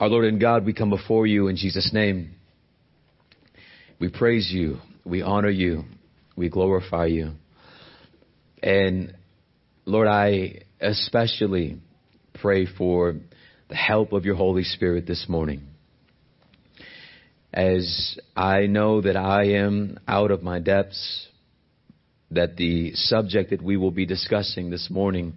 Our Lord and God, we come before you in Jesus' name. We praise you. We honor you. We glorify you. And Lord, I especially pray for the help of your Holy Spirit this morning. As I know that I am out of my depths, that the subject that we will be discussing this morning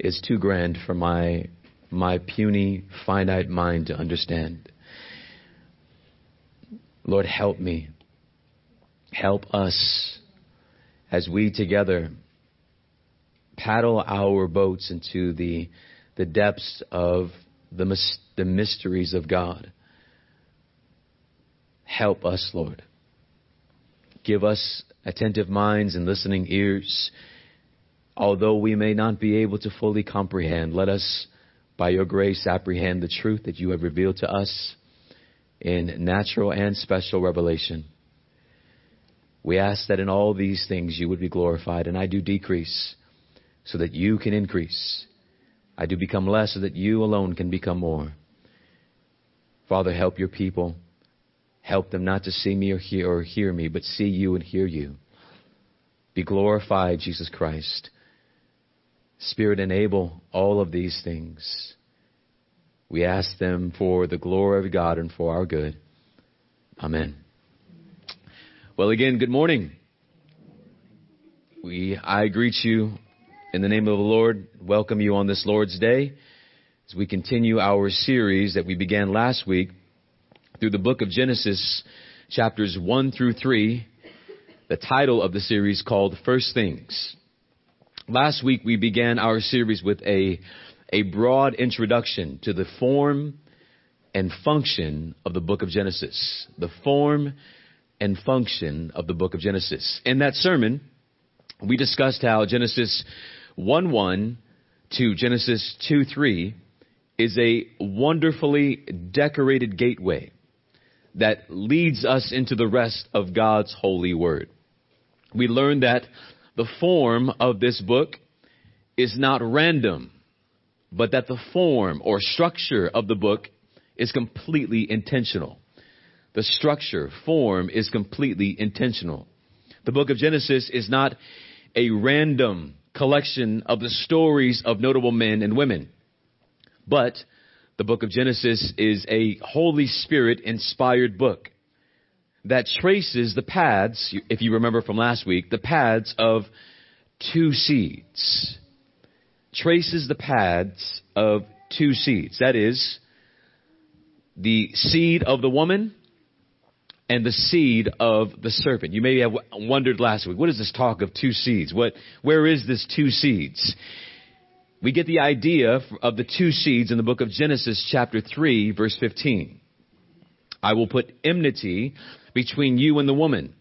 is too grand for my my puny, finite mind to understand. Lord, help me. Help us as we together paddle our boats into the, the depths of the, the mysteries of God. Help us, Lord. Give us attentive minds and listening ears. Although we may not be able to fully comprehend, let us by your grace, apprehend the truth that you have revealed to us in natural and special revelation. We ask that in all these things you would be glorified, and I do decrease so that you can increase. I do become less so that you alone can become more. Father, help your people. Help them not to see me or hear, or hear me, but see you and hear you. Be glorified, Jesus Christ. Spirit, enable all of these things. We ask them for the glory of God and for our good. Amen. Well, again, good morning. We, I greet you in the name of the Lord, welcome you on this Lord's Day as we continue our series that we began last week through the book of Genesis, chapters 1 through 3, the title of the series called First Things. Last week we began our series with a, a broad introduction to the form and function of the book of Genesis. The form and function of the book of Genesis. In that sermon, we discussed how Genesis 1 1 to Genesis 2 3 is a wonderfully decorated gateway that leads us into the rest of God's holy word. We learned that the form of this book is not random, but that the form or structure of the book is completely intentional. The structure, form is completely intentional. The book of Genesis is not a random collection of the stories of notable men and women, but the book of Genesis is a Holy Spirit inspired book that traces the paths, if you remember from last week, the paths of two seeds. Traces the paths of two seeds. That is, the seed of the woman and the seed of the serpent. You may have wondered last week, what is this talk of two seeds? What, where is this two seeds? We get the idea of the two seeds in the book of Genesis chapter 3 verse 15. I will put enmity between you and the woman,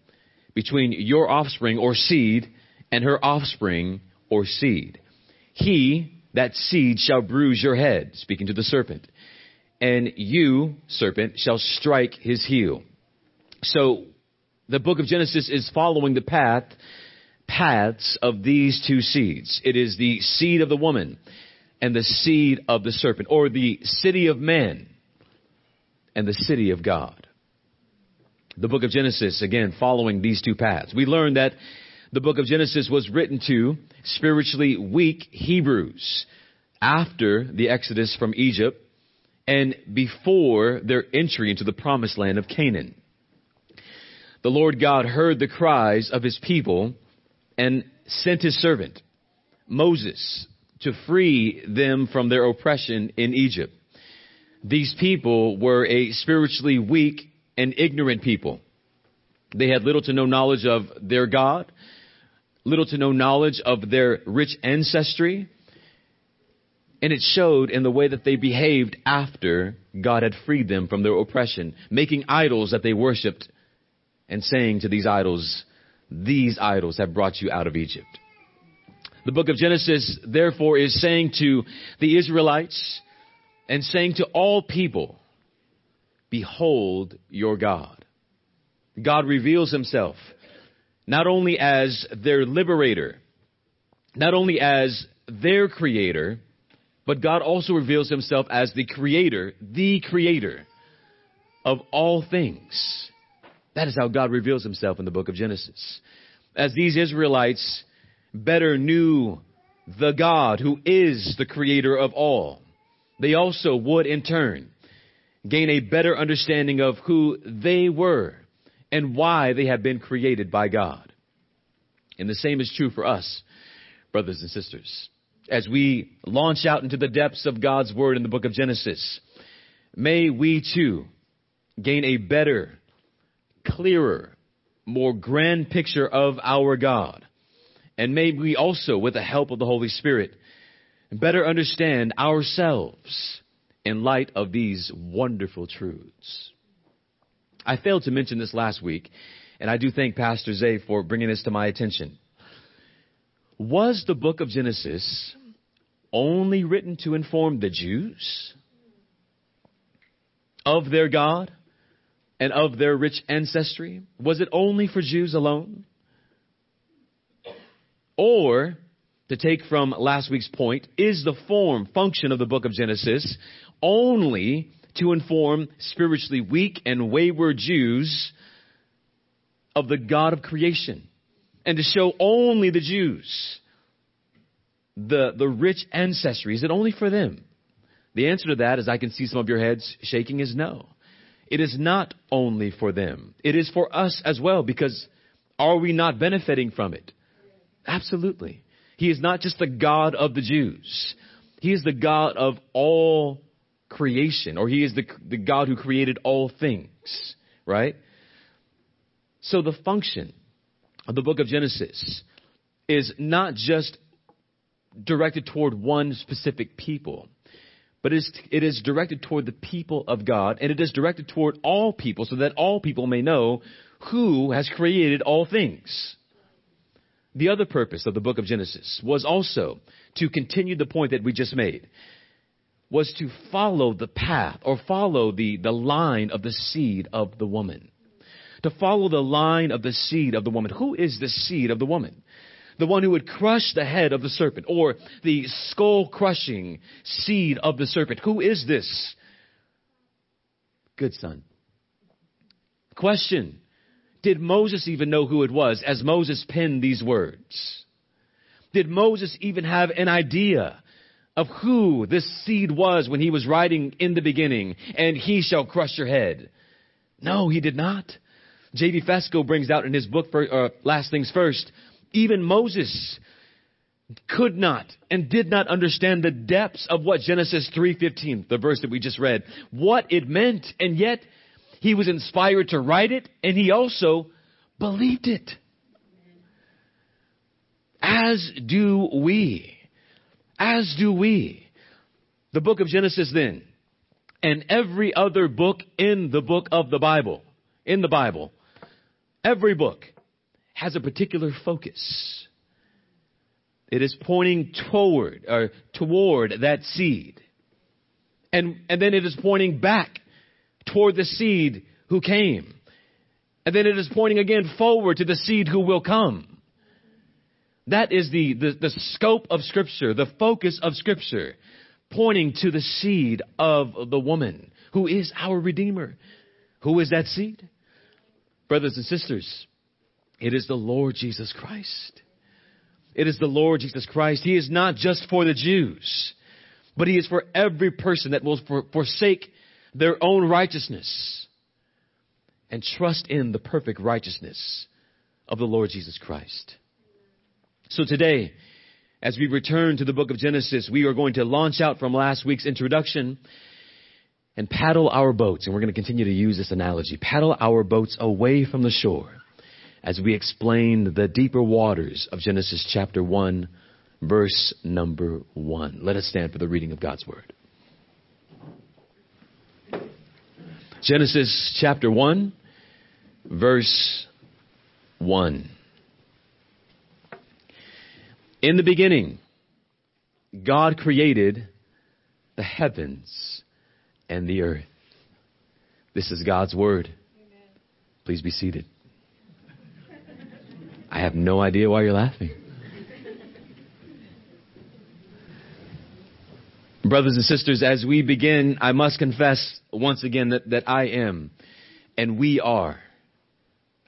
between your offspring or seed and her offspring or seed. He, that seed, shall bruise your head, speaking to the serpent, and you, serpent, shall strike his heel. So, the book of Genesis is following the path, paths of these two seeds. It is the seed of the woman and the seed of the serpent, or the city of man and the city of God the book of Genesis, again, following these two paths. We learned that the book of Genesis was written to spiritually weak Hebrews after the Exodus from Egypt and before their entry into the promised land of Canaan. The Lord God heard the cries of his people and sent his servant, Moses, to free them from their oppression in Egypt. These people were a spiritually weak and ignorant people. They had little to no knowledge of their God, little to no knowledge of their rich ancestry, and it showed in the way that they behaved after God had freed them from their oppression, making idols that they worshiped and saying to these idols, these idols have brought you out of Egypt. The book of Genesis, therefore, is saying to the Israelites and saying to all people, Behold your God. God reveals himself not only as their liberator, not only as their creator, But God also reveals himself as the creator, the creator of all things. That is how God reveals himself in the book of Genesis. As these Israelites better knew the God who is the creator of all, they also would in turn gain a better understanding of who they were and why they have been created by God. And the same is true for us, brothers and sisters. As we launch out into the depths of God's Word in the book of Genesis, may we too gain a better, clearer, more grand picture of our God. And may we also, with the help of the Holy Spirit, better understand ourselves in light of these wonderful truths. I failed to mention this last week, and I do thank Pastor Zay for bringing this to my attention. Was the book of Genesis only written to inform the Jews of their God and of their rich ancestry? Was it only for Jews alone? Or, to take from last week's point, is the form, function of the book of Genesis only to inform spiritually weak and wayward Jews of the God of creation and to show only the Jews the, the rich ancestry. Is it only for them? The answer to that, as I can see some of your heads shaking, is no. It is not only for them. It is for us as well because are we not benefiting from it? Absolutely. He is not just the God of the Jews. He is the God of all creation, or He is the, the God who created all things, right? So the function of the book of Genesis is not just directed toward one specific people, but it is, it is directed toward the people of God, and it is directed toward all people so that all people may know who has created all things. The other purpose of the book of Genesis was also to continue the point that we just made was to follow the path or follow the, the line of the seed of the woman. To follow the line of the seed of the woman. Who is the seed of the woman? The one who would crush the head of the serpent or the skull crushing seed of the serpent. Who is this? Good son. Question. Did Moses even know who it was as Moses penned these words? Did Moses even have an idea of who this seed was when he was writing in the beginning, and he shall crush your head. No, he did not. J.V. Fesko brings out in his book, for, uh, Last Things First, even Moses could not and did not understand the depths of what Genesis 3.15, the verse that we just read, what it meant, and yet he was inspired to write it, and he also believed it. As do we as do we. The book of Genesis then, and every other book in the book of the Bible, in the Bible, every book has a particular focus. It is pointing toward, or toward that seed. And, and then it is pointing back toward the seed who came. And then it is pointing again forward to the seed who will come. That is the, the, the scope of Scripture, the focus of Scripture, pointing to the seed of the woman who is our Redeemer. Who is that seed? Brothers and sisters, it is the Lord Jesus Christ. It is the Lord Jesus Christ. He is not just for the Jews, but He is for every person that will forsake their own righteousness and trust in the perfect righteousness of the Lord Jesus Christ. So today, as we return to the book of Genesis, we are going to launch out from last week's introduction and paddle our boats, and we're going to continue to use this analogy, paddle our boats away from the shore as we explain the deeper waters of Genesis chapter 1, verse number 1. Let us stand for the reading of God's Word. Genesis chapter 1, verse 1. In the beginning, God created the heavens and the earth. This is God's word. Please be seated. I have no idea why you're laughing. Brothers and sisters, as we begin, I must confess once again that, that I am, and we are.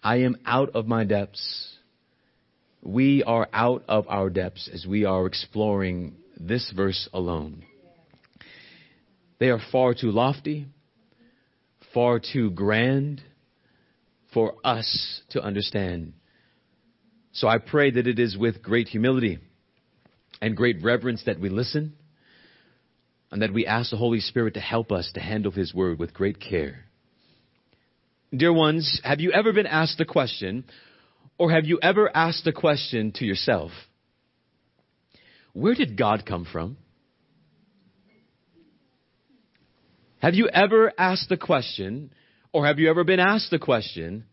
I am out of my depths. We are out of our depths as we are exploring this verse alone. They are far too lofty, far too grand for us to understand. So I pray that it is with great humility and great reverence that we listen and that we ask the Holy Spirit to help us to handle His Word with great care. Dear ones, have you ever been asked a question, or have you ever asked a question to yourself? Where did God come from? Have you ever asked the question, or have you ever been asked the question,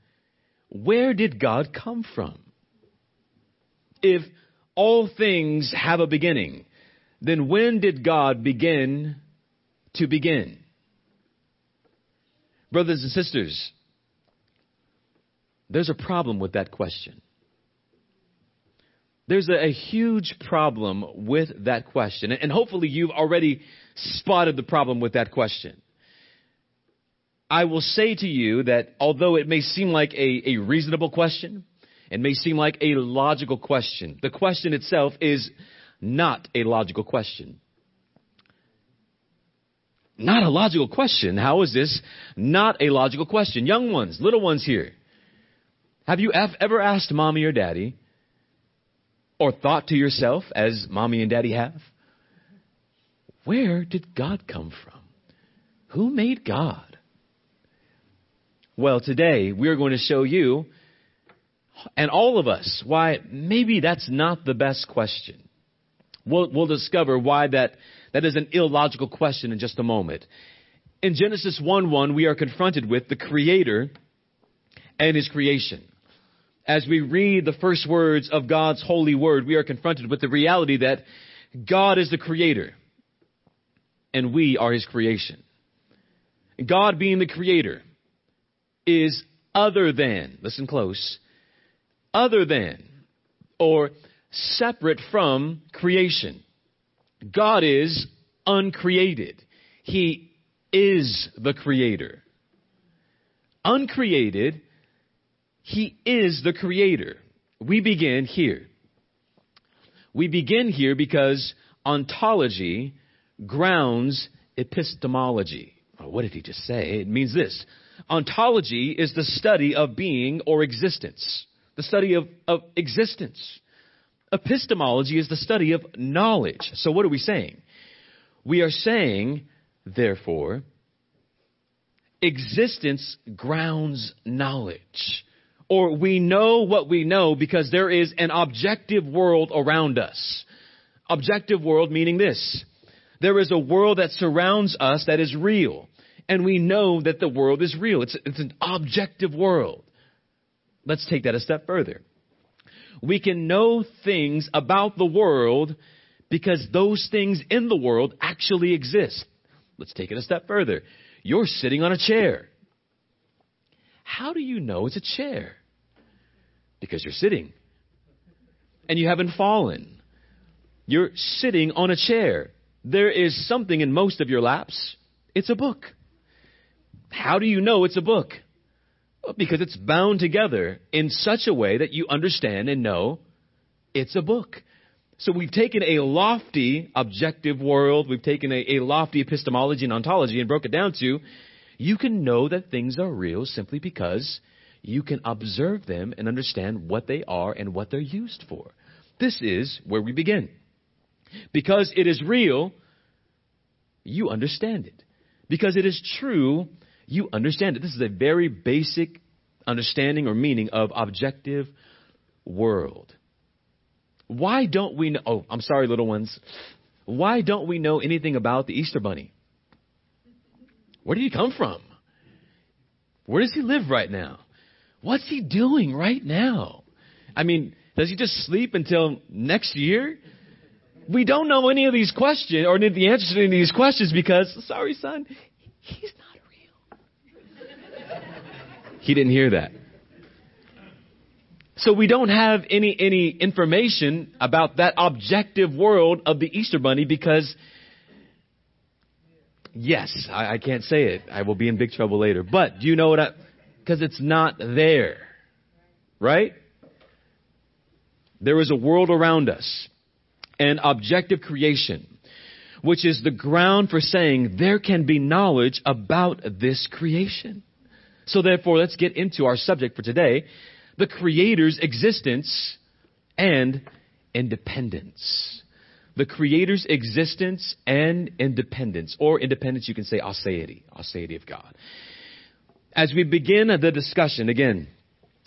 where did God come from? If all things have a beginning, then when did God begin to begin? Brothers and sisters, there's a problem with that question. There's a, a, huge problem with that question. And hopefully you've already spotted the problem with that question. I will say to you that although it may seem like a, a reasonable question, it may seem like a logical question, the question itself is not a logical question. Not a logical question. How is this not a logical question? Young ones, little ones here. Have you ever asked mommy or daddy, or thought to yourself, as mommy and daddy have, where did God come from? Who made God? Well, today we are going to show you and all of us why maybe that's not the best question. We'll, we'll discover why that, that is an illogical question in just a moment. In Genesis 1 1, we are confronted with the Creator and His creation. As we read the first words of God's holy word, we are confronted with the reality that God is the Creator and we are His creation. God being the Creator is other than, listen close, other than, or separate from creation. God is uncreated. He is the creator. Uncreated, He is the creator. We begin here. We begin here because ontology grounds epistemology. Oh, what did he just say? It means this. Ontology is the study of being or existence. The study of, of existence. Epistemology is the study of knowledge. So what are we saying? We are saying, therefore, existence grounds knowledge. Or we know what we know because there is an objective world around us. Objective world meaning this. There is a world that surrounds us that is real. And we know that the world is real. It's, it's an objective world. Let's take that a step further we can know things about the world because those things in the world actually exist. Let's take it a step further. You're sitting on a chair. How do you know it's a chair? Because you're sitting. And you haven't fallen. You're sitting on a chair. There is something in most of your laps. It's a book. How do you know it's a book? Because it's bound together in such a way that you understand and know it's a book. So we've taken a lofty objective world, we've taken a, a lofty epistemology and ontology and broke it down to you can know that things are real simply because you can observe them and understand what they are and what they're used for. This is where we begin. Because it is real, you understand it. Because it is true, you understand it. This is a very basic understanding or meaning of objective world. Why don't we know? Oh, I'm sorry, little ones. Why don't we know anything about the Easter Bunny? Where did he come from? Where does he live right now? What's he doing right now? I mean, does he just sleep until next year? We don't know any of these questions or the answers to any of these questions because, sorry, son, he's not real. he didn't hear that. So we don't have any, any information about that objective world of the Easter Bunny because Yes, I, I can't say it. I will be in big trouble later. But do you know what I, because it's not there. Right? There is a world around us, an objective creation, which is the ground for saying there can be knowledge about this creation. So therefore, let's get into our subject for today, the Creator's existence and independence. The Creator's existence and independence, or independence, you can say aseity, aseity of God. As we begin the discussion, again,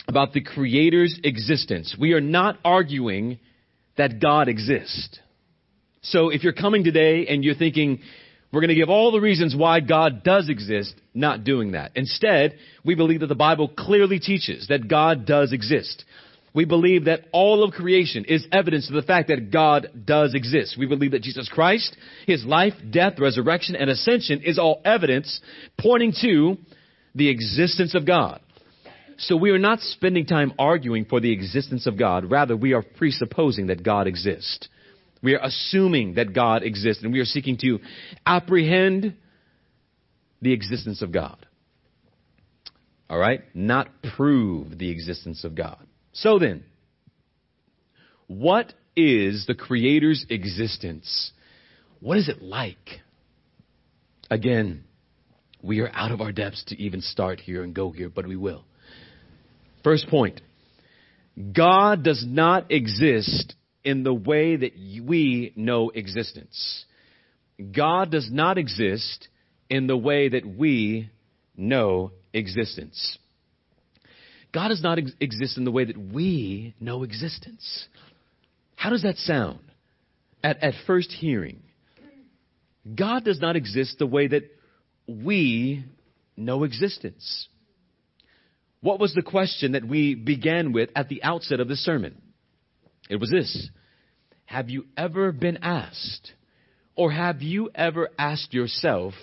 about the Creator's existence, we are not arguing that God exists. So if you're coming today and you're thinking, we're going to give all the reasons why God does exist, not doing that. Instead, we believe that the Bible clearly teaches that God does exist. We believe that all of creation is evidence of the fact that God does exist. We believe that Jesus Christ, His life, death, resurrection, and ascension is all evidence pointing to the existence of God. So we are not spending time arguing for the existence of God. Rather, we are presupposing that God exists. We are assuming that God exists and we are seeking to apprehend the existence of God. All right? Not prove the existence of God. So then, what is the Creator's existence? What is it like? Again, we are out of our depths to even start here and go here, but we will. First point. God does not exist in the way that we know existence. God does not exist in the way that we know existence. God does not ex- exist in the way that we know existence. How does that sound at, at first hearing? God does not exist the way that we know existence. What was the question that we began with at the outset of the sermon? It was this. Have you ever been asked, or have you ever asked yourself,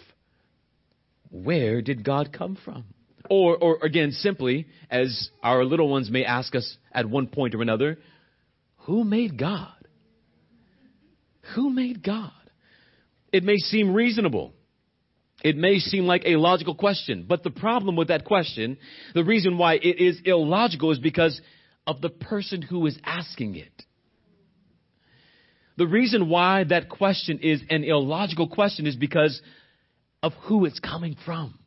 where did God come from? Or, or again, simply, as our little ones may ask us at one point or another, who made God? Who made God? It may seem reasonable it may seem like a logical question, but the problem with that question, the reason why it is illogical is because of the person who is asking it. The reason why that question is an illogical question is because of who it's coming from.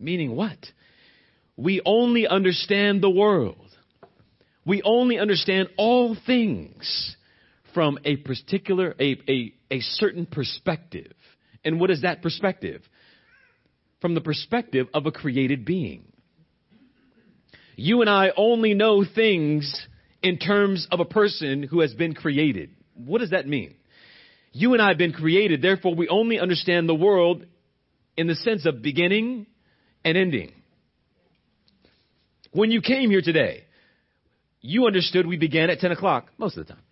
Meaning what? We only understand the world. We only understand all things from a particular, a, a, a certain perspective. And what is that perspective? From the perspective of a created being. You and I only know things in terms of a person who has been created. What does that mean? You and I have been created, therefore we only understand the world in the sense of beginning and ending. When you came here today, you understood we began at 10 o'clock most of the time.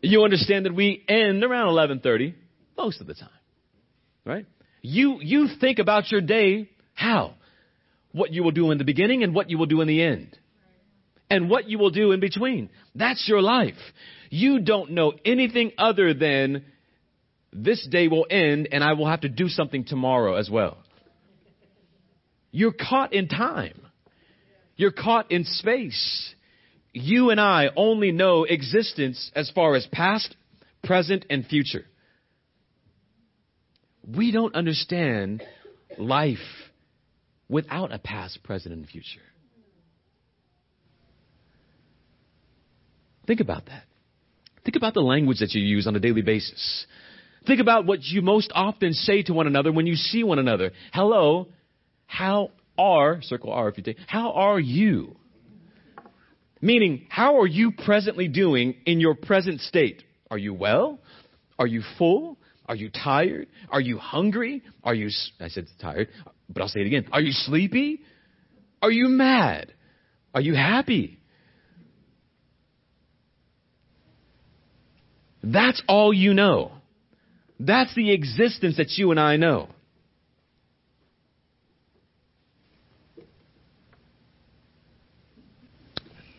You understand that we end around 11:30 most of the time. Right? You, you think about your day how? What you will do in the beginning and what you will do in the end. And what you will do in between. That's your life. You don't know anything other than this day will end and I will have to do something tomorrow as well. You're caught in time. You're caught in space. You and I only know existence as far as past, present, and future we don't understand life without a past, present, and future. Think about that. Think about the language that you use on a daily basis. Think about what you most often say to one another when you see one another. Hello, how are, circle R if you take, how are you? Meaning, how are you presently doing in your present state? Are you well? Are you full? Are you tired? Are you hungry? Are you, I said tired, but I'll say it again. Are you sleepy? Are you mad? Are you happy? That's all you know. That's the existence that you and I know.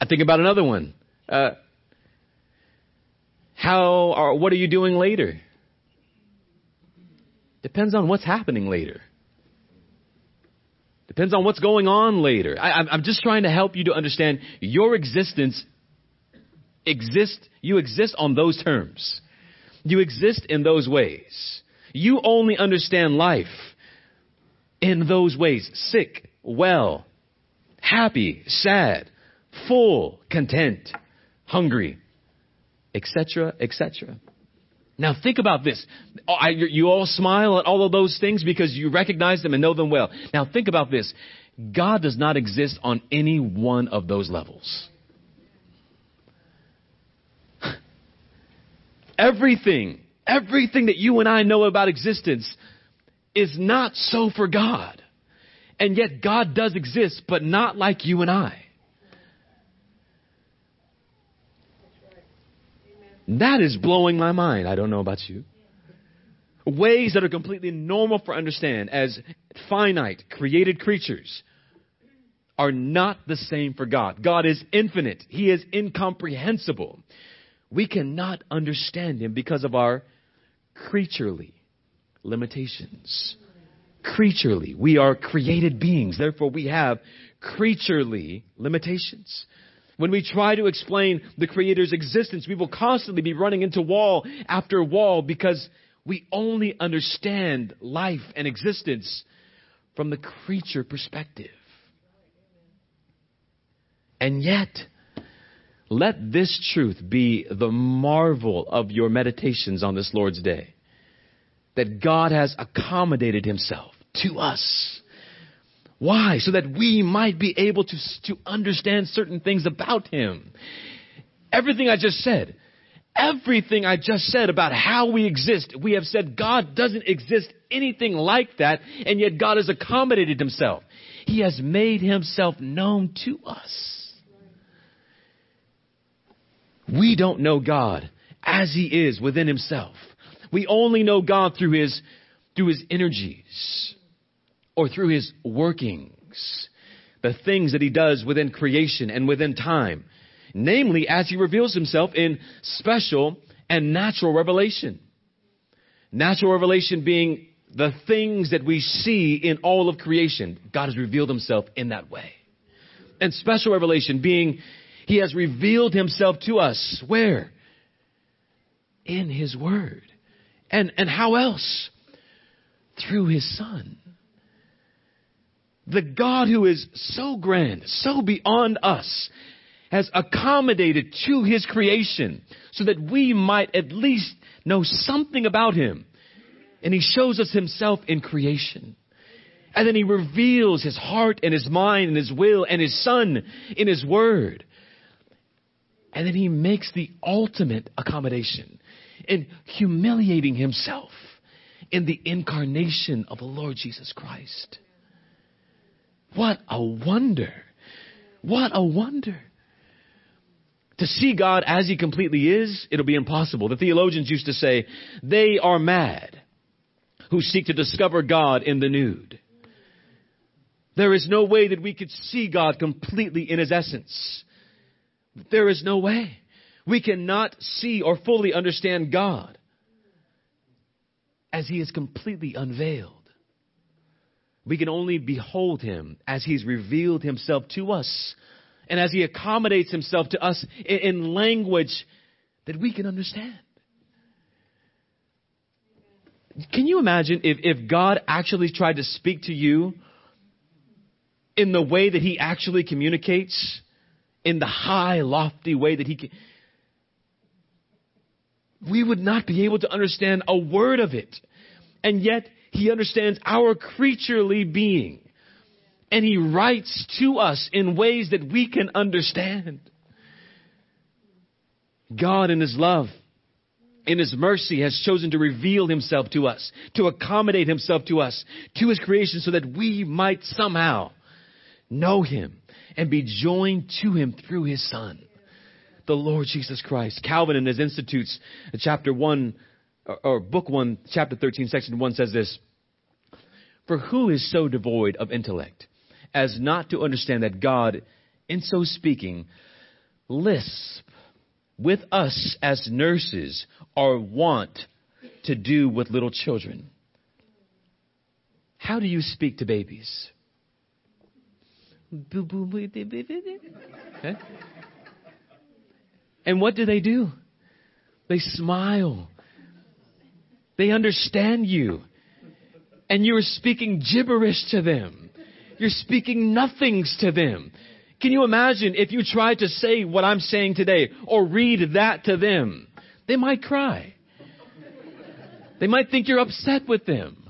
I think about another one. Uh, how what are you doing later? Depends on what's happening later. Depends on what's going on later. I, am just trying to help you to understand your existence exist, you exist on those terms. You exist in those ways. You only understand life in those ways. Sick, well, happy, sad, full, content, hungry, etc., etc. Now think about this. Oh, you all smile at all of those things because you recognize them and know them well. Now think about this. God does not exist on any one of those levels. everything, everything that you and I know about existence is not so for God. And yet God does exist, but not like you and I. That is blowing my mind. I don't know about you. Ways that are completely normal for understand as finite, created creatures are not the same for God. God is infinite. He is incomprehensible. We cannot understand Him because of our creaturely limitations. Creaturely. We are created beings. Therefore, we have creaturely limitations. When we try to explain the Creator's existence, we will constantly be running into wall after wall because we only understand life and existence from the creature perspective. And yet, let this truth be the marvel of your meditations on this Lord's Day. That God has accommodated Himself to us why? So that we might be able to, to understand certain things about Him. Everything I just said, everything I just said about how we exist, we have said God doesn't exist anything like that, and yet God has accommodated Himself. He has made Himself known to us. We don't know God as He is within Himself. We only know God through His, through His energies or through his workings, the things that he does within creation and within time, namely as he reveals himself in special and natural revelation. Natural revelation being the things that we see in all of creation. God has revealed himself in that way. And special revelation being he has revealed himself to us. Where? In his word. And, and how else? Through his son. The God who is so grand, so beyond us, has accommodated to his creation so that we might at least know something about him. And he shows us himself in creation. And then he reveals his heart and his mind and his will and his son in his word. And then he makes the ultimate accommodation in humiliating himself in the incarnation of the Lord Jesus Christ. What a wonder. What a wonder. To see God as He completely is, it'll be impossible. The theologians used to say, they are mad who seek to discover God in the nude. There is no way that we could see God completely in His essence. There is no way. We cannot see or fully understand God as He is completely unveiled. We can only behold him as he's revealed himself to us and as he accommodates himself to us in, language that we can understand. Can you imagine if, if God actually tried to speak to you in the way that he actually communicates, in the high, lofty way that he can, we would not be able to understand a word of it. And yet, he understands our creaturely being. And He writes to us in ways that we can understand. God in His love, in His mercy has chosen to reveal Himself to us, to accommodate Himself to us, to His creation so that we might somehow know Him and be joined to Him through His Son, the Lord Jesus Christ. Calvin in his Institutes, chapter 1, or, or book 1, chapter 13, section 1 says this, For who is so devoid of intellect as not to understand that God, in so speaking, lisp with us as nurses are wont to do with little children? How do you speak to babies? Okay. And what do they do? They smile. They understand you. And you're speaking gibberish to them. You're speaking nothings to them. Can you imagine if you tried to say what I'm saying today or read that to them? They might cry. They might think you're upset with them.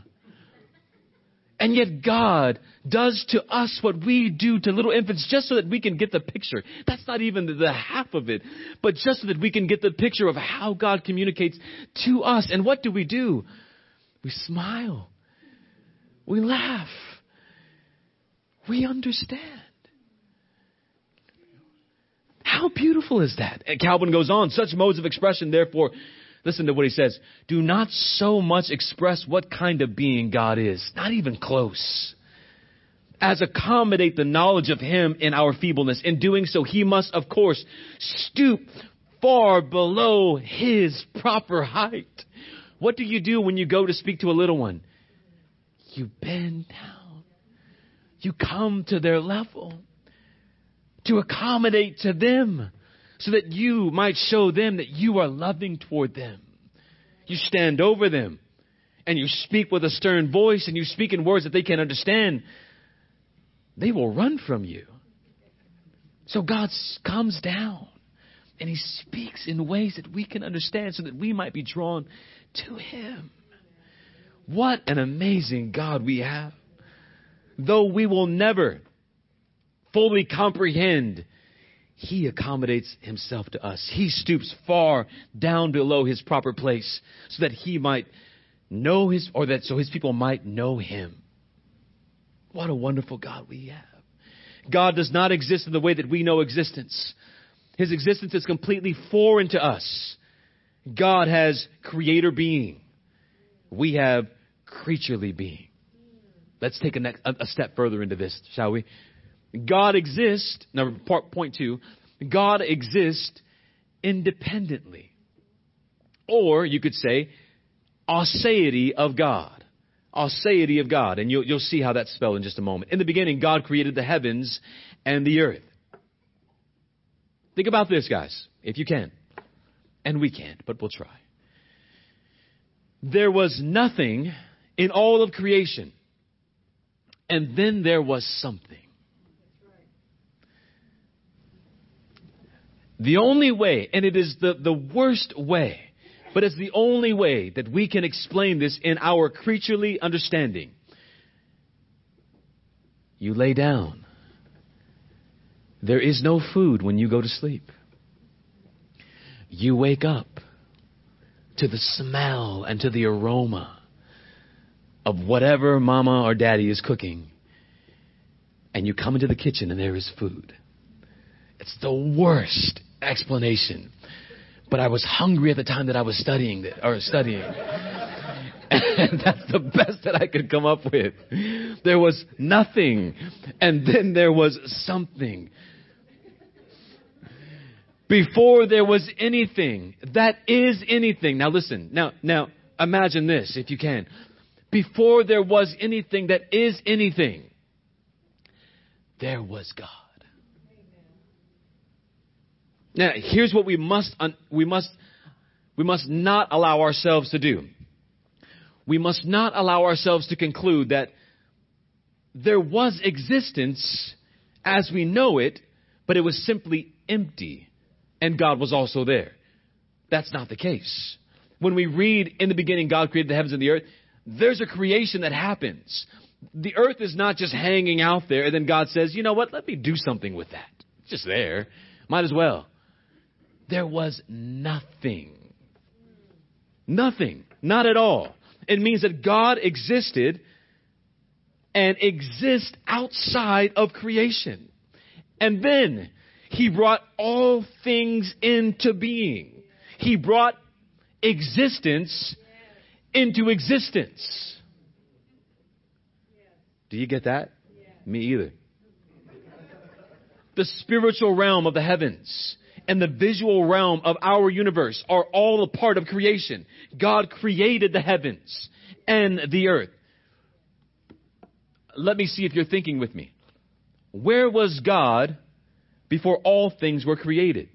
And yet God does to us what we do to little infants just so that we can get the picture. That's not even the half of it, but just so that we can get the picture of how God communicates to us. And what do we do? We smile. We laugh. We understand. How beautiful is that? And Calvin goes on, such modes of expression, therefore, listen to what he says. Do not so much express what kind of being God is. Not even close. As accommodate the knowledge of Him in our feebleness. In doing so, He must, of course, stoop far below His proper height. What do you do when you go to speak to a little one? You bend down. You come to their level to accommodate to them so that you might show them that you are loving toward them. You stand over them and you speak with a stern voice and you speak in words that they can understand. They will run from you. So God comes down and he speaks in ways that we can understand so that we might be drawn to him. What an amazing God we have. Though we will never fully comprehend, he accommodates himself to us. He stoops far down below his proper place so that he might know his, or that so his people might know him. What a wonderful God we have. God does not exist in the way that we know existence. His existence is completely foreign to us. God has creator being. We have creaturely being. Let's take a, next, a step further into this, shall we? God exists, number part, point two, God exists independently. Or you could say, aseity of God. Aseity of God. And you'll, you'll see how that's spelled in just a moment. In the beginning, God created the heavens and the earth. Think about this, guys, if you can. And we can't, but we'll try. There was nothing in all of creation. And then there was something. The only way, and it is the, the worst way, but it's the only way that we can explain this in our creaturely understanding. You lay down. There is no food when you go to sleep. You wake up to the smell and to the aroma of whatever mama or daddy is cooking. And you come into the kitchen and there is food. It's the worst explanation. But I was hungry at the time that I was studying it, or studying. and that's the best that I could come up with. There was nothing, and then there was something. Before there was anything, that is anything. Now listen, now, now imagine this if you can. Before there was anything that is anything, there was God. Now, here's what we must, we must, we must not allow ourselves to do. We must not allow ourselves to conclude that there was existence as we know it, but it was simply empty and God was also there. That's not the case. When we read in the beginning, God created the heavens and the earth, there's a creation that happens. The earth is not just hanging out there and then God says, you know what, let me do something with that. It's just there. Might as well there was nothing. Nothing. Not at all. It means that God existed and exists outside of creation. And then he brought all things into being. He brought existence into existence. Do you get that? Me either. The spiritual realm of the heavens and the visual realm of our universe are all a part of creation. God created the heavens and the earth. let me see if you're thinking with me. Where was God before all things were created?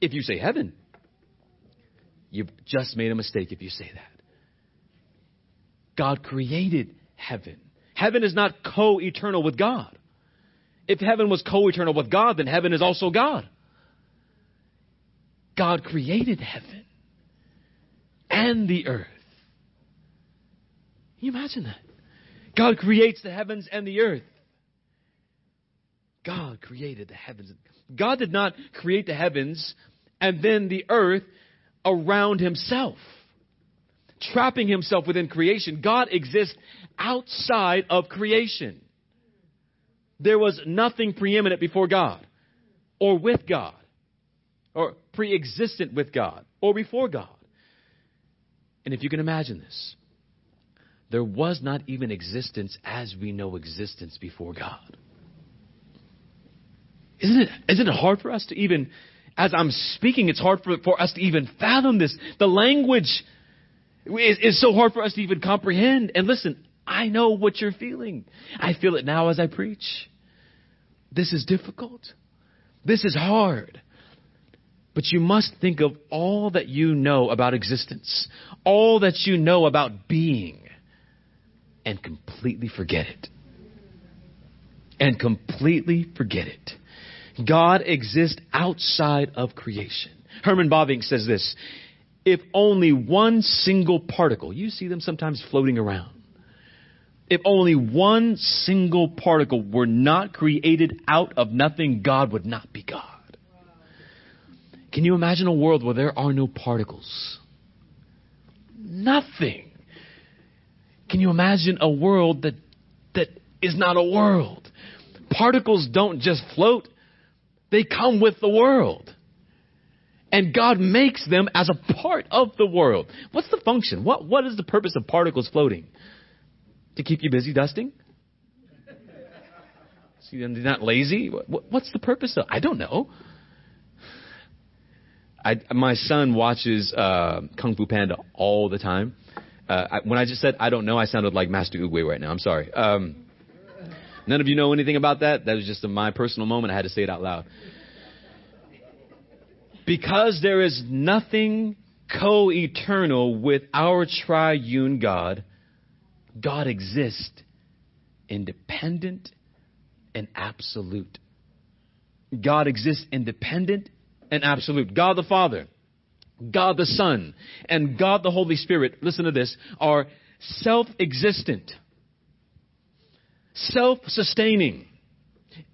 If you say heaven, you've just made a mistake if you say that. God created heaven. Heaven is not co eternal with God. If heaven was co eternal with God, then heaven is also God. God created heaven and the earth. Can you imagine that? God creates the heavens and the earth. God created the heavens. God did not create the heavens and then the earth around himself, trapping himself within creation. God exists outside of creation. There was nothing preeminent before God or with God or pre existent with God or before God. And if you can imagine this, there was not even existence as we know existence before God. Isn't it, isn't it hard for us to even, as I'm speaking, it's hard for, for us to even fathom this. The language is, is so hard for us to even comprehend. And listen, I know what you're feeling. I feel it now as I preach. This is difficult. This is hard. But you must think of all that you know about existence, all that you know about being, and completely forget it. And completely forget it. God exists outside of creation. Herman Bavinck says this if only one single particle, you see them sometimes floating around, if only one single particle were not created out of nothing, God would not be God. Can you imagine a world where there are no particles? Nothing. Can you imagine a world that, that is not a world? Particles don't just float, they come with the world. And God makes them as a part of the world. What's the function? What, what is the purpose of particles floating? To keep you busy dusting? See, they're not lazy? What, what's the purpose of? I don't know. I, my son watches uh, Kung Fu Panda all the time. Uh, I, when I just said I don't know, I sounded like Master Oogway right now. I'm sorry. Um, none of you know anything about that. That was just a, my personal moment. I had to say it out loud. Because there is nothing co-eternal with our triune God, God exists independent and absolute. God exists independent and absolute. God the Father, God the Son, and God the Holy Spirit, listen to this, are self-existent, self-sustaining,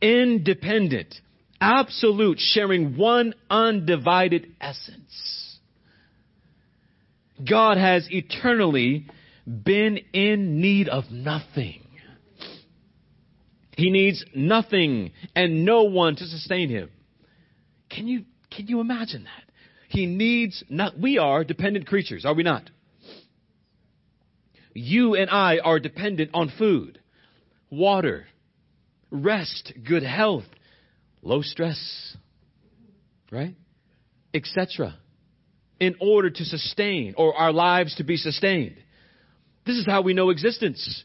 independent, absolute, sharing one undivided essence. God has eternally been in need of nothing. He needs nothing and no one to sustain him. Can you can you imagine that? He needs not, we are dependent creatures, are we not? You and I are dependent on food, water, rest, good health, low stress, right? Etc. In order to sustain or our lives to be sustained. This is how we know existence.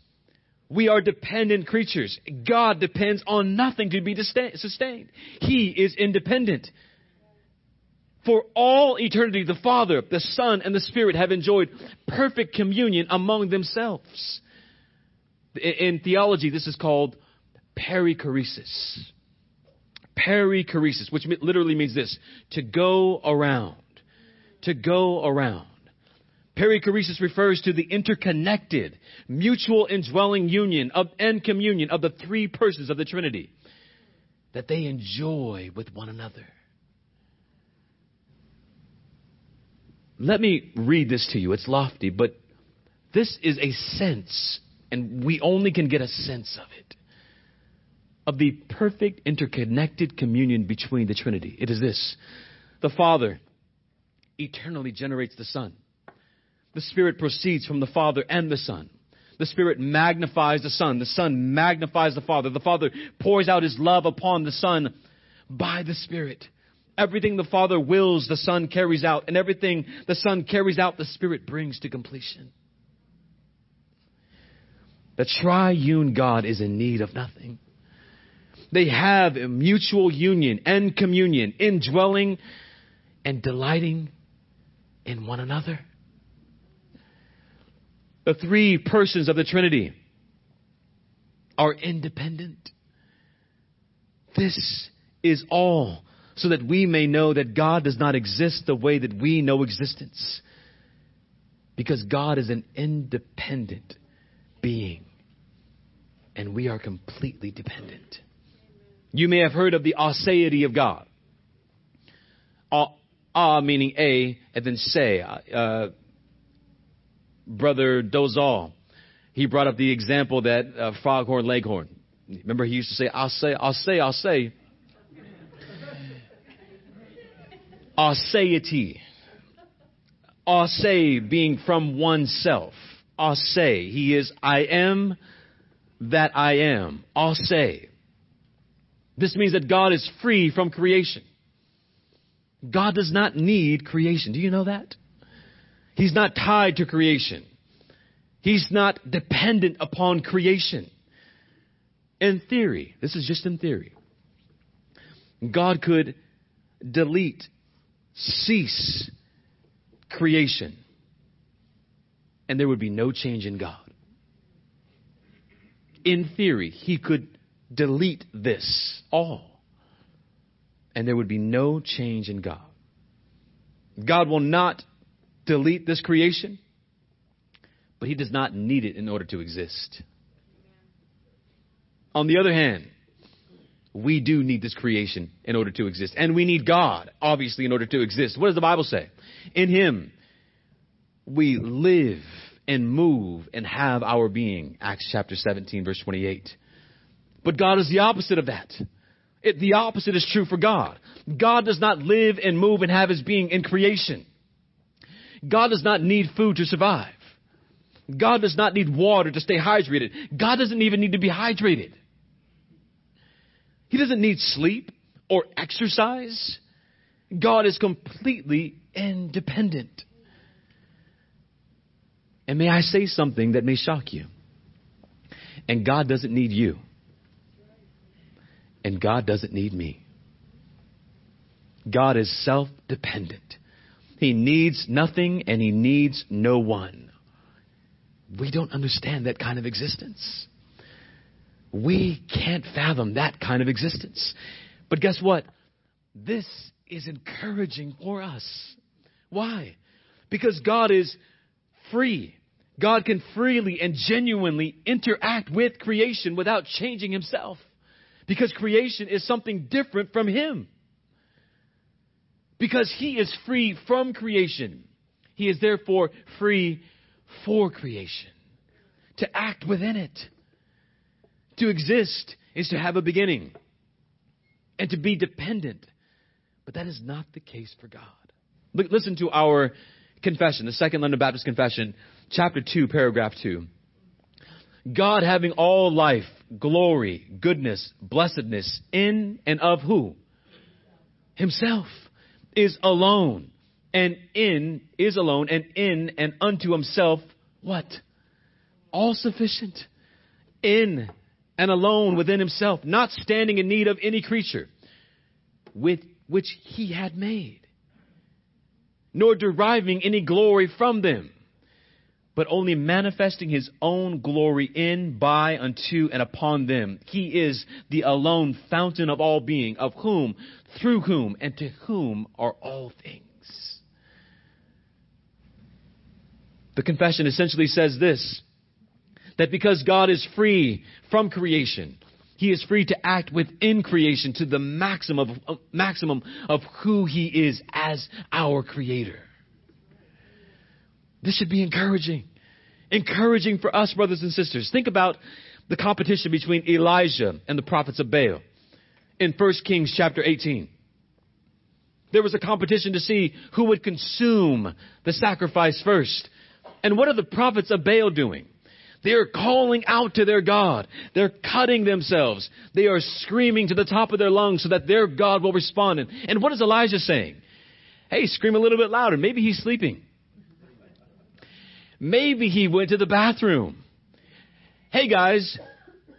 We are dependent creatures. God depends on nothing to be sustained. He is independent. For all eternity, the Father, the Son, and the Spirit have enjoyed perfect communion among themselves. In theology, this is called perichoresis. Perichoresis, which literally means this to go around. To go around. Perichoresis refers to the interconnected, mutual indwelling union of, and communion of the three persons of the Trinity that they enjoy with one another. Let me read this to you. It's lofty, but this is a sense, and we only can get a sense of it, of the perfect interconnected communion between the Trinity. It is this the Father eternally generates the Son. The Spirit proceeds from the Father and the Son. The Spirit magnifies the Son. The Son magnifies the Father. The Father pours out His love upon the Son by the Spirit. Everything the Father wills, the Son carries out, and everything the Son carries out, the Spirit brings to completion. The triune God is in need of nothing. They have a mutual union and communion, indwelling and delighting in one another. The three persons of the Trinity are independent. This is all so that we may know that God does not exist the way that we know existence. Because God is an independent being. And we are completely dependent. You may have heard of the aseity of God. Ah, meaning a, and then say. Uh, Brother Dozal, he brought up the example that uh, foghorn leghorn. Remember, he used to say, "I'll say, I'll say, I'll say." Aseity. Ase being from oneself. Ase. He is I am that I am. Ase. This means that God is free from creation. God does not need creation. Do you know that? He's not tied to creation. He's not dependent upon creation. In theory, this is just in theory, God could delete, cease creation, and there would be no change in God. In theory, He could delete this all, and there would be no change in God. God will not delete this creation, but He does not need it in order to exist. On the other hand, we do need this creation in order to exist. And we need God, obviously, in order to exist. What does the Bible say? In Him, we live and move and have our being. Acts chapter 17, verse 28. But God is the opposite of that. It, the opposite is true for God. God does not live and move and have his being in creation. God does not need food to survive. God does not need water to stay hydrated. God doesn't even need to be hydrated. He doesn't need sleep or exercise. God is completely independent. And may I say something that may shock you? And God doesn't need you. And God doesn't need me. God is self dependent. He needs nothing and he needs no one. We don't understand that kind of existence. We can't fathom that kind of existence. But guess what? This is encouraging for us. Why? Because God is free. God can freely and genuinely interact with creation without changing himself. Because creation is something different from him because he is free from creation. He is therefore free for creation, to act within it. To exist is to have a beginning and to be dependent. But that is not the case for God. Look, listen to our confession, the Second London Baptist Confession, chapter 2, paragraph 2. God having all life, glory, goodness, blessedness in and of who? Himself is alone and in is alone and in and unto himself what? All sufficient. In and alone within himself, not standing in need of any creature with which he had made, nor deriving any glory from them but only manifesting his own glory in, by, unto, and upon them. He is the alone fountain of all being, of whom, through whom, and to whom are all things. The confession essentially says this that because God is free from creation, he is free to act within creation to the maximum of, maximum of who he is as our creator. This should be encouraging. Encouraging for us, brothers and sisters. Think about the competition between Elijah and the prophets of Baal in 1 Kings chapter 18. There was a competition to see who would consume the sacrifice first. And what are the prophets of Baal doing? They are calling out to their God. They're cutting themselves. They are screaming to the top of their lungs so that their God will respond. And what is Elijah saying? Hey, scream a little bit louder. Maybe he's sleeping. Maybe he went to the bathroom. hey guys,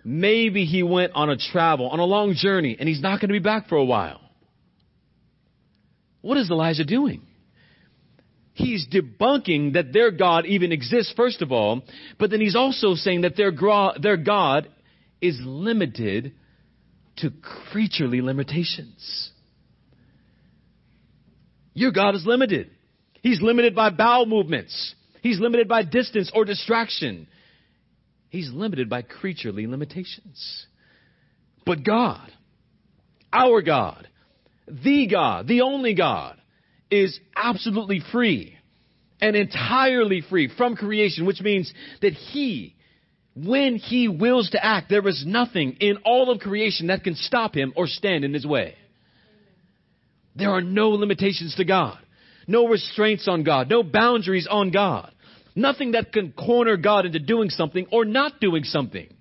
maybe he went on a travel, on a long journey, and he's not going to be back for a while. What is Elijah doing? He's debunking that their God even exists, first of all, but then he's also saying that their, their God is limited to creaturely limitations. Your God is limited. He's limited by bowel movements. He's limited by distance or distraction. He's limited by creaturely limitations. But God, our God, the God, the only God, is absolutely free and entirely free from creation, which means that He, when He wills to act, there is nothing in all of creation that can stop Him or stand in His way. There are no limitations to God, no restraints on God, no boundaries on God, nothing that can corner God into doing something or not doing something.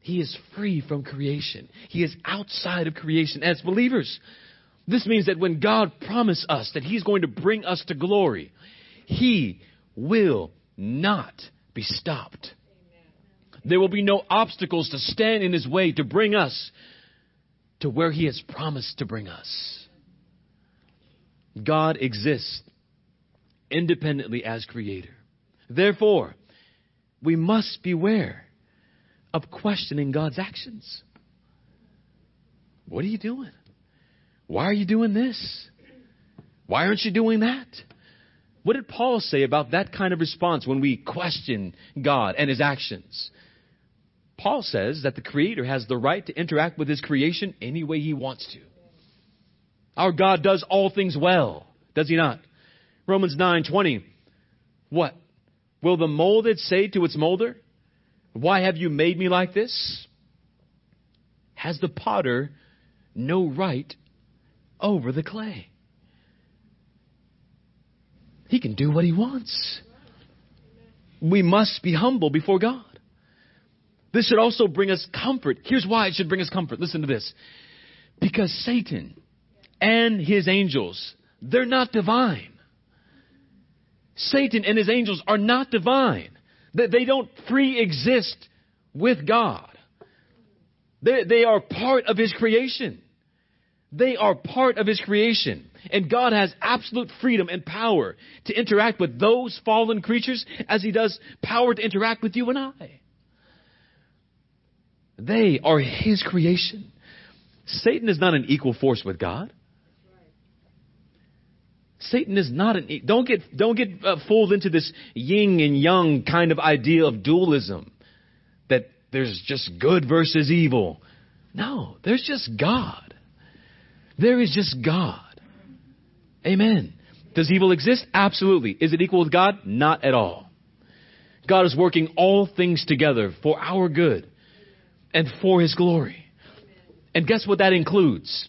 He is free from creation. He is outside of creation. As believers, this means that when God promised us that He's going to bring us to glory, He will not be stopped. There will be no obstacles to stand in His way to bring us to where He has promised to bring us. God exists independently as creator. Therefore, we must beware of questioning God's actions. What are you doing? Why are you doing this? Why aren't you doing that? What did Paul say about that kind of response when we question God and his actions? Paul says that the Creator has the right to interact with his creation any way he wants to. Our God does all things well, does he not? Romans 9:20. What? Will the molded say to its molder, "Why have you made me like this?" Has the potter no right over the clay? He can do what he wants. We must be humble before God. This should also bring us comfort. Here's why it should bring us comfort. Listen to this. Because Satan and his angels, they're not divine. Satan and his angels are not divine. They don't pre-exist with God. They, they are part of his creation. They are part of his creation. And God has absolute freedom and power to interact with those fallen creatures as he does power to interact with you and I. They are his creation. Satan is not an equal force with God. Satan is not an. Don't get don't get uh, fooled into this yin and yang kind of idea of dualism, that there's just good versus evil. No, there's just God. There is just God. Amen. Does evil exist? Absolutely. Is it equal with God? Not at all. God is working all things together for our good and for His glory. And guess what that includes?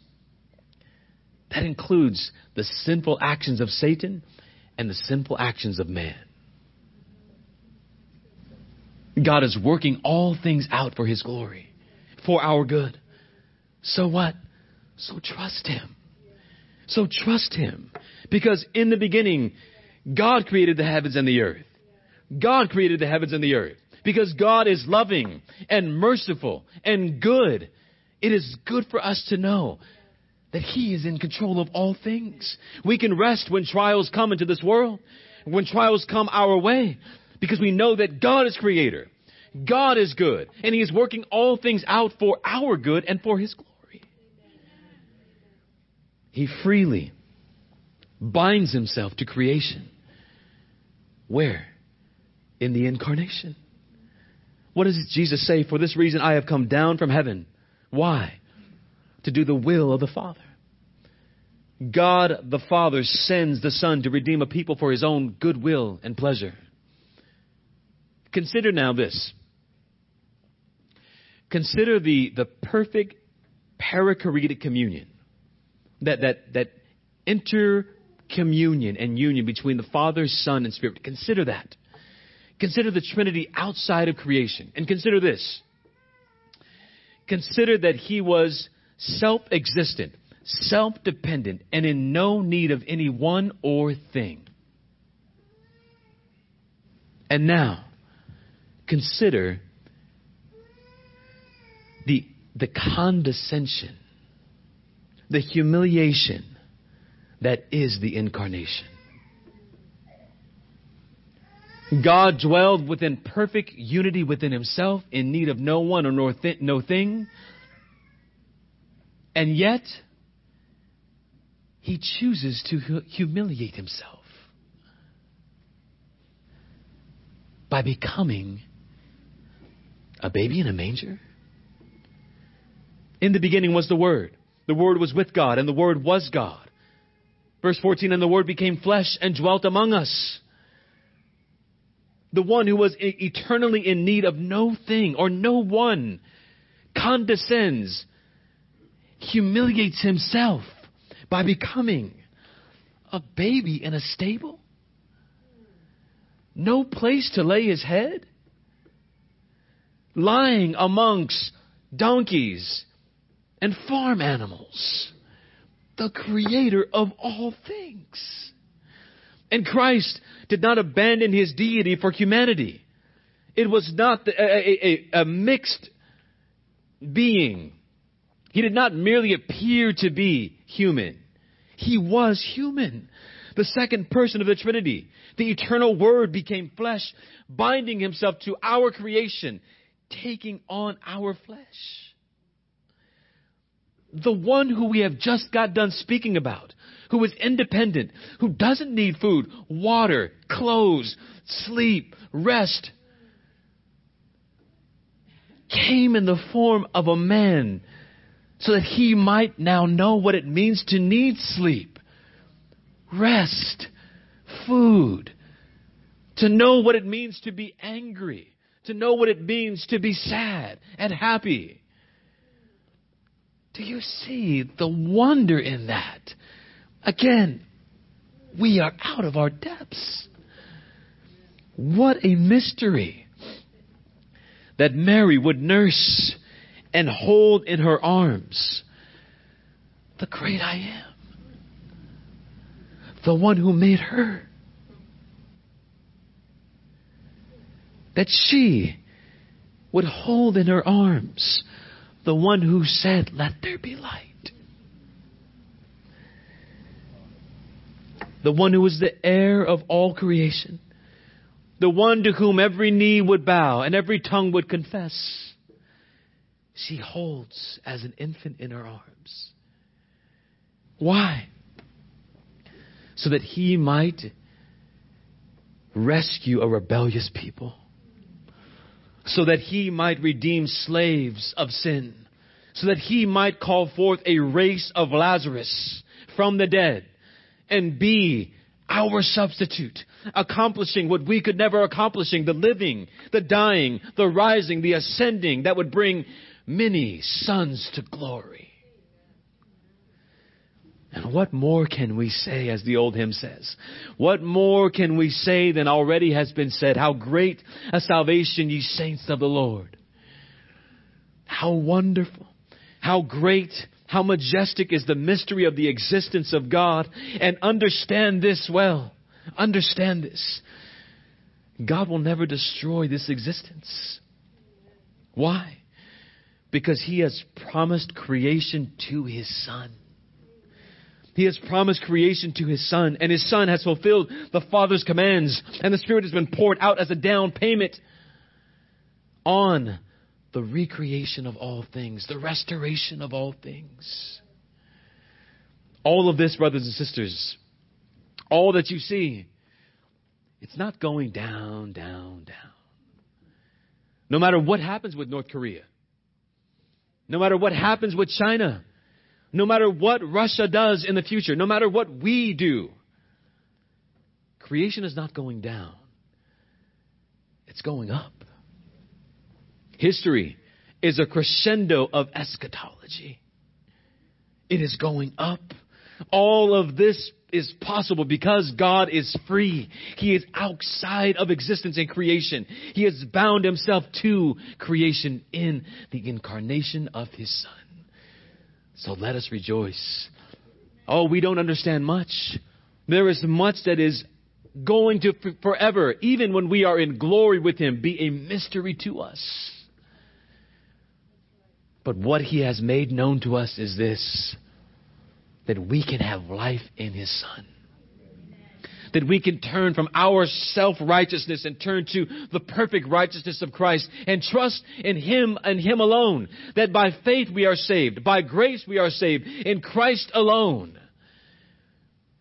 That includes the sinful actions of Satan and the sinful actions of man. God is working all things out for His glory, for our good. So what? So trust Him. So trust Him. Because in the beginning, God created the heavens and the earth. God created the heavens and the earth. Because God is loving and merciful and good. It is good for us to know that He is in control of all things. We can rest when trials come into this world, when trials come our way, because we know that God is creator. God is good, and He is working all things out for our good and for His glory. He freely binds Himself to creation. Where? In the incarnation. What does Jesus say? For this reason I have come down from heaven. Why? to do the will of the Father. God the Father sends the Son to redeem a people for his own goodwill and pleasure. Consider now this. Consider the, the perfect perichoretic communion. That, that, that intercommunion and union between the Father, Son, and Spirit. Consider that. Consider the Trinity outside of creation. And consider this. Consider that He was self existent, self dependent, and in no need of any one or thing. And now, consider the, the condescension, the humiliation that is the incarnation. God dwelled within perfect unity within himself, in need of no one or no, th- no thing. And yet, he chooses to hu- humiliate himself by becoming a baby in a manger. In the beginning was the Word. The Word was with God, and the Word was God. Verse 14, and the Word became flesh and dwelt among us the one who was eternally in need of no thing or no one, condescends, humiliates himself by becoming a baby in a stable? No place to lay his head? Lying amongst donkeys and farm animals. The creator of all things. And Christ did not abandon his deity for humanity. It was not a, a, a, a mixed being. He did not merely appear to be human. He was human. The second person of the Trinity. The eternal Word became flesh, binding himself to our creation, taking on our flesh. The one who we have just got done speaking about, who is independent, who doesn't need food, water, clothes, sleep, rest, came in the form of a man so that he might now know what it means to need sleep, rest, food, to know what it means to be angry, to know what it means to be sad and happy. Do you see the wonder in that? Again, we are out of our depths. What a mystery that Mary would nurse and hold in her arms the great I am, the one who made her. That she would hold in her arms the one who said, Let there be light. the one who is the heir of all creation, the one to whom every knee would bow and every tongue would confess, she holds as an infant in her arms. Why? So that he might rescue a rebellious people, so that he might redeem slaves of sin, so that he might call forth a race of Lazarus from the dead and be our substitute, accomplishing what we could never accomplishing, the living, the dying, the rising, the ascending that would bring many sons to glory. And what more can we say, as the old hymn says? What more can we say than already has been said? How great a salvation, ye saints of the Lord. How wonderful. How great how majestic is the mystery of the existence of God. And understand this well. Understand this. God will never destroy this existence. Why? Because He has promised creation to His Son. He has promised creation to His Son, and His Son has fulfilled the Father's commands, and the Spirit has been poured out as a down payment on the recreation of all things, the restoration of all things. All of this, brothers and sisters, all that you see, it's not going down, down, down. No matter what happens with North Korea, no matter what happens with China, no matter what Russia does in the future, no matter what we do, creation is not going down. It's going up. History is a crescendo of eschatology. It is going up. All of this is possible because God is free. He is outside of existence and creation. He has bound himself to creation in the incarnation of his Son. So let us rejoice. Oh, we don't understand much. There is much that is going to forever, even when we are in glory with him, be a mystery to us. But what he has made known to us is this that we can have life in his Son. That we can turn from our self righteousness and turn to the perfect righteousness of Christ and trust in Him and Him alone. That by faith we are saved, by grace we are saved, in Christ alone.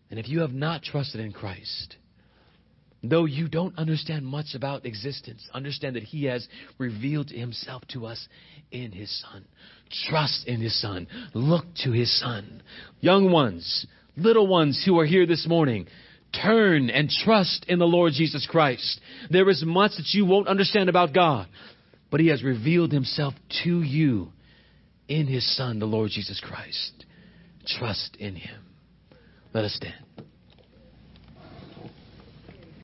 And if you have not trusted in Christ, Though you don't understand much about existence, understand that He has revealed Himself to us in His Son. Trust in His Son. Look to His Son. Young ones, little ones who are here this morning, turn and trust in the Lord Jesus Christ. There is much that you won't understand about God, but He has revealed Himself to you in His Son, the Lord Jesus Christ. Trust in Him. Let us stand.